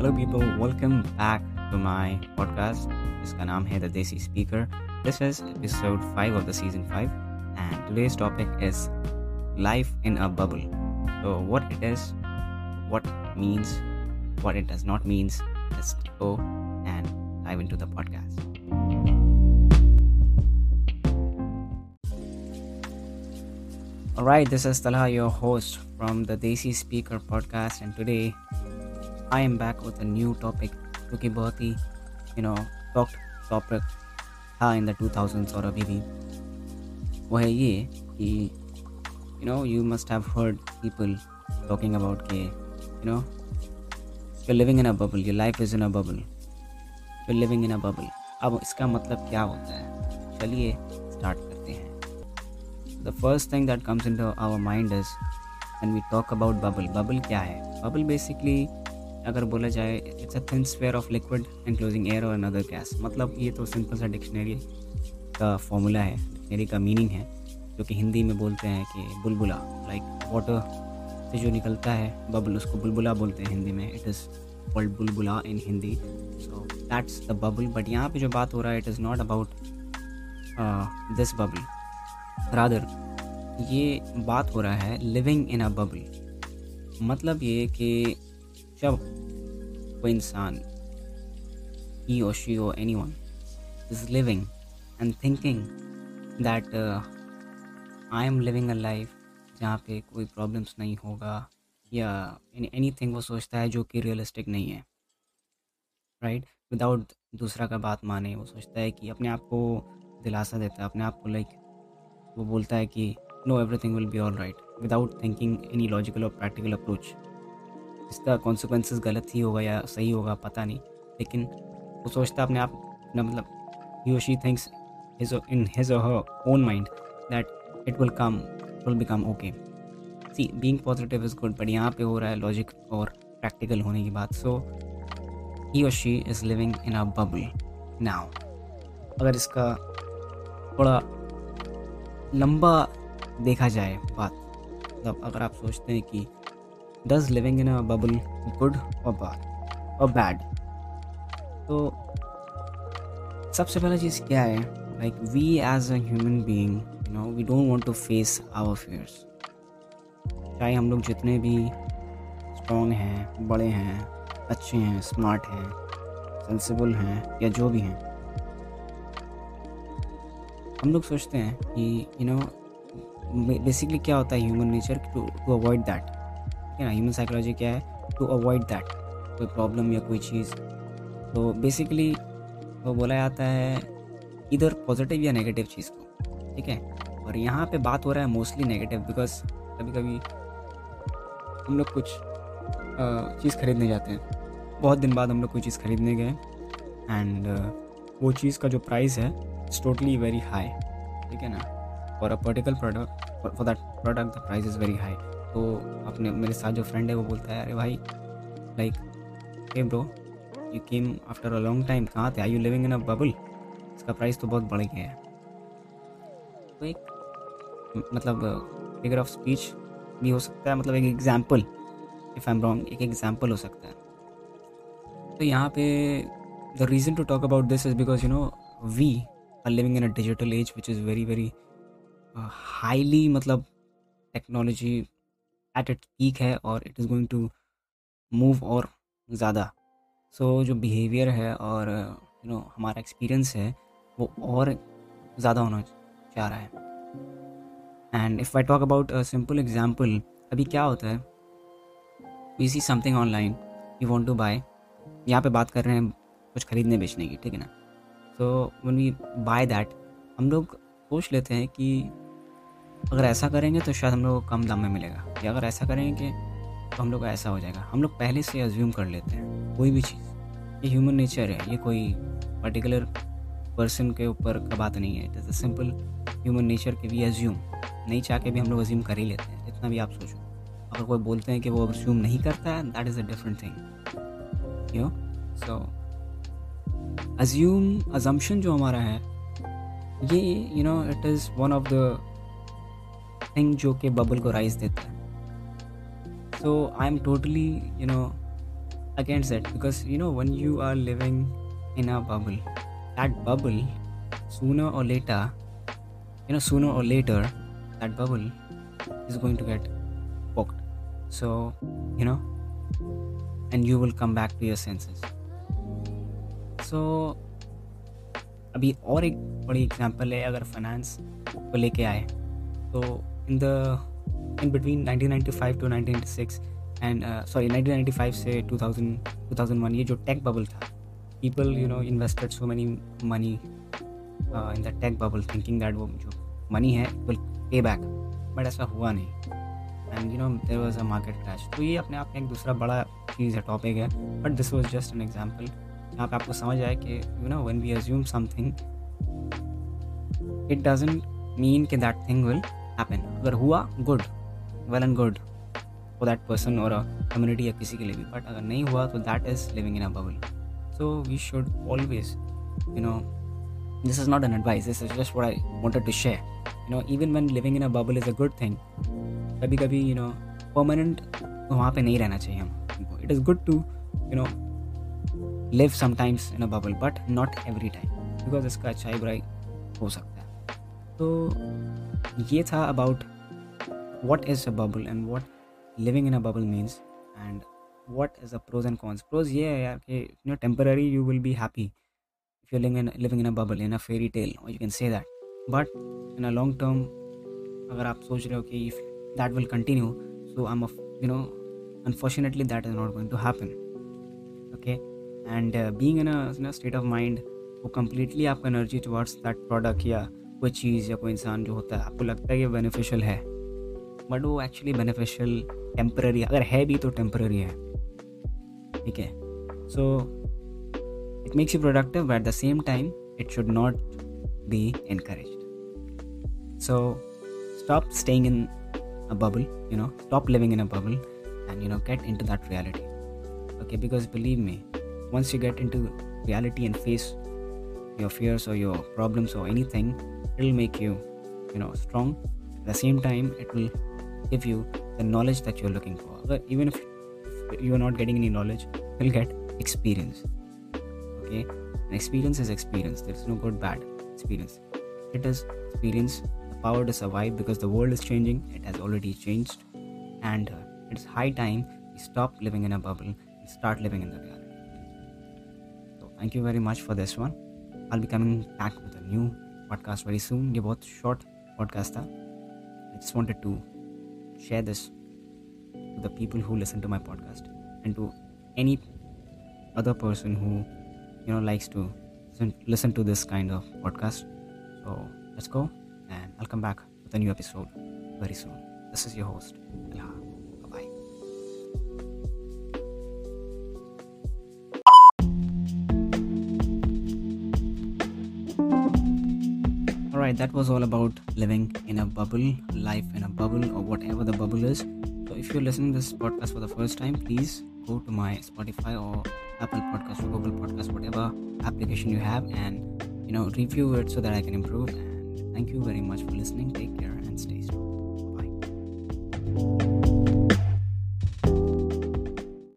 hello people welcome back to my podcast जिसका नाम है the Desi speaker this is episode five of the season five and today's topic is life in a bubble so what it is what it means what it does not means let's go and dive into the podcast Alright, this is Talha, your host from the Desi Speaker podcast, and today I am back with a new topic जो कि बहुत ही you know talked topic था in the 2000s और अभी भी। वो है ये कि you know you must have heard people talking about के you know you living in a bubble your life is in a bubble you living in a bubble अब इसका मतलब क्या होता है? चलिए स्टार्ट करते हैं। The first thing that comes in to our mind is and we talk about bubble bubble क्या है? बबल बेसिकली अगर बोला जाए it's a thin sphere of liquid enclosing air और अनदर गैस मतलब ये तो सिंपल सा डिक्शनरी का फॉर्मूला है डिक्शनरी का मीनिंग है, जो कि हिंदी में बोलते हैं कि बुलबुला लाइक वाटर से जो निकलता है बबल उसको बुलबुला बोलते हैं हिंदी में. इट इज़ कॉल्ड बुलबुला in Hindi. So that's the bubble but यहाँ पे जो बात हो रहा है it is not about this bubble rather ये बात हो रहा है लिविंग इन अ बबल मतलब ये कि जब कोई इंसान ही और शी और any one is living and thinking that I am living a life जहाँ पे कोई प्रॉब्लम्स नहीं होगा या एनी थिंग वो सोचता है जो कि रियलिस्टिक नहीं है राइट right? विदाउट दूसरा का बात माने, वो सोचता है कि अपने आप को दिलासा देता है, अपने आप को लाइक वो बोलता है कि no everything will be all right without thinking any logical और प्रैक्टिकल अप्रोच इसका कॉन्सिक्वेंसेस गलत ही होगा या सही होगा, पता नहीं। लेकिन वो सोचता अपने आप ना मतलब he she thinks his in his own mind that it will come will become okay see being positive is good but यहाँ पे हो रहा है लॉजिक और प्रैक्टिकल होने की बात। सो ही और she is living in a bubble now अगर इसका थोड़ा लंबा देखा जाए बात मतलब अगर आप सोचते हैं कि does living in a bubble good और bad? और बैड तो सबसे पहला चीज़ क्या है? Like we as a human being you know we don't want to face our fears चाहे हम लोग जितने भी स्ट्रॉन्ग हैं, बड़े हैं, अच्छे हैं स्मार्ट हैं सेंसिबल हैं, या जो भी हैं, हम लोग सोचते हैं कि यू नो बेसिकली क्या होता है human nature to to avoid that है ना ह्यूमन साइकोलॉजी क्या है? टू अवॉइड दैट कोई प्रॉब्लम या कोई चीज़। तो बेसिकली वो बोला जाता है, इधर पॉजिटिव या नेगेटिव चीज़ को, ठीक है? और यहाँ पे बात हो रहा है मोस्टली नेगेटिव बिकॉज़ कभी कभी हम लोग कुछ चीज़ खरीदने जाते हैं। बहुत दिन बाद हम लोग कोई चीज़ खरीदने गए एंड वो चीज़ का जो प्राइस है इट्स टोटली वेरी हाई ठीक है ना? For a particular product for that product the price is very high तो अपने, मेरे साथ जो फ्रेंड है वो बोलता है, अरे भाई like hey bro you came after a long time कहाँ थे? I you living in a bubble इसका प्राइस तो बहुत बढ़ गया है। तो एक मतलब फिगर ऑफ़ स्पीच भी हो सकता है मतलब एक example if I am wrong एक एग्ज़ाम्पल हो सकता है। तो यहाँ पे the reason to talk about this is because you know we are living in a digital age which is very very highly मतलब टेक्नोलॉजी एट इट पीक है और it is going to move और ज़्यादा। So so, जो behaviour है और you you know know, हमारा experience है वो और ज़्यादा होना चाह रहा है। And if I talk about simple example अभी क्या होता है? We see something online you want to buy यहाँ पे बात कर रहे हैं कुछ खरीदने बेचने की ठीक है ना? So when we buy that हम लोग सोच लेते हैं कि अगर ऐसा करेंगे तो शायद हम लोग को कम दाम में मिलेगा। या अगर ऐसा करेंगे कि तो हम लोग ऐसा हो जाएगा। हम लोग पहले से अज्यूम कर लेते हैं, कोई भी चीज़। ये ह्यूमन नेचर है, ये कोई पर्टिकुलर पर्सन के ऊपर का बात नहीं है। It is a simple human nature के वी एज्यूम नहीं चाह के भी हम लोग अज्यूम कर ही लेते हैं जितना भी आप सोचो। अगर कोई बोलते हैं कि वो अज्यूम नहीं करता है that is a different thing you so assume assumption जो हमारा है, ये you know it is one of the thing जो कि बबल को राइज देता है। So I am totally you know against that because you know when you are living in a bubble that bubble sooner और later you know sooner और later that bubble is going to get walked so you know and you will come back to your senses so अभी और एक बड़ी example है, अगर finance को लेके आए तो in the in between 1995 to 1996 and sorry 1995 से 2000 2001 ये जो टेक बबल था people you know invested so many money in the tech bubble thinking that वो जो मनी है विल पे बैक बट ऐसा हुआ नहीं. And you know there was a market crash तो ये अपने आप में एक दूसरा बड़ा चीज़ है टॉपिक है. But this was just an example यहाँ पे आपको समझ आए कि you know when we assume something it doesn't mean कि दैट थिंग विल हैपन अगर हुआ good well and good for that person और कम्युनिटी या किसी के लिए भी. बट अगर नहीं हुआ तो that is living in a bubble so we should always you know this is not an advice. This is just what i wanted to share. You know, even when living in a bubble is a good thing कभी कभी you know permanent वहाँ पे नहीं रहना चाहिए हमको. It is good to you know live sometimes in a bubble but not every time because इसका अच्छाई बुराई हो सकता है. तो ये था about what is a bubble and what living in a bubble means and what is a pros and cons pros ये है यार कि you know temporary you will be happy if you living in living in a bubble in a fairy tale you can say that but in a long term अगर आप सोच रहे हो कि if that will continue so I am you know unfortunately that is not going to happen. Okay? And uh, being in a you know, state of mind वो completely आपका energy towards that product या कोई चीज़ या कोई इंसान जो होता है, आपको लगता है कि बेनिफिशियल है? बट वो एक्चुअली बेनिफिशियल टेम्प्ररी अगर है भी तो टेम्प्ररी है। ठीक है? So it makes you productive at the same time it should not be increase so stop staying in a bubble you know stop living in a bubble and you know get in to that reality okay because believe me once you get in to reality and face your fears और your problems और any thing it will make you you know strong. At the same time it will give you the knowledge that you're looking for. But even if you're not getting any knowledge you'll get experience. Okay? And experience is experience. There's no good bad experience. It is experience. The power to survive because the world is changing. It has already changed. And uh, it's high time we stop living in a bubble and start living in the reality. So thank you very much for this one. I'll be coming back with a new podcast very soon. ये बहुत short podcast था. I just wanted to share this to the people who listen to my podcast and to any other person who you know likes to listen, listen to this kind of podcast. So let's go and I'll come back with a new episode very soon. This is your host, Ilha. Alright, that was all about living in a bubble, life in a bubble, or whatever the bubble is. So, if you're listening to this podcast for the first time, please go to my Spotify or Apple Podcast or Google Podcast, whatever application you have, and you know, review it so that I can improve. And thank you very much for listening. Take care and stay strong. Bye.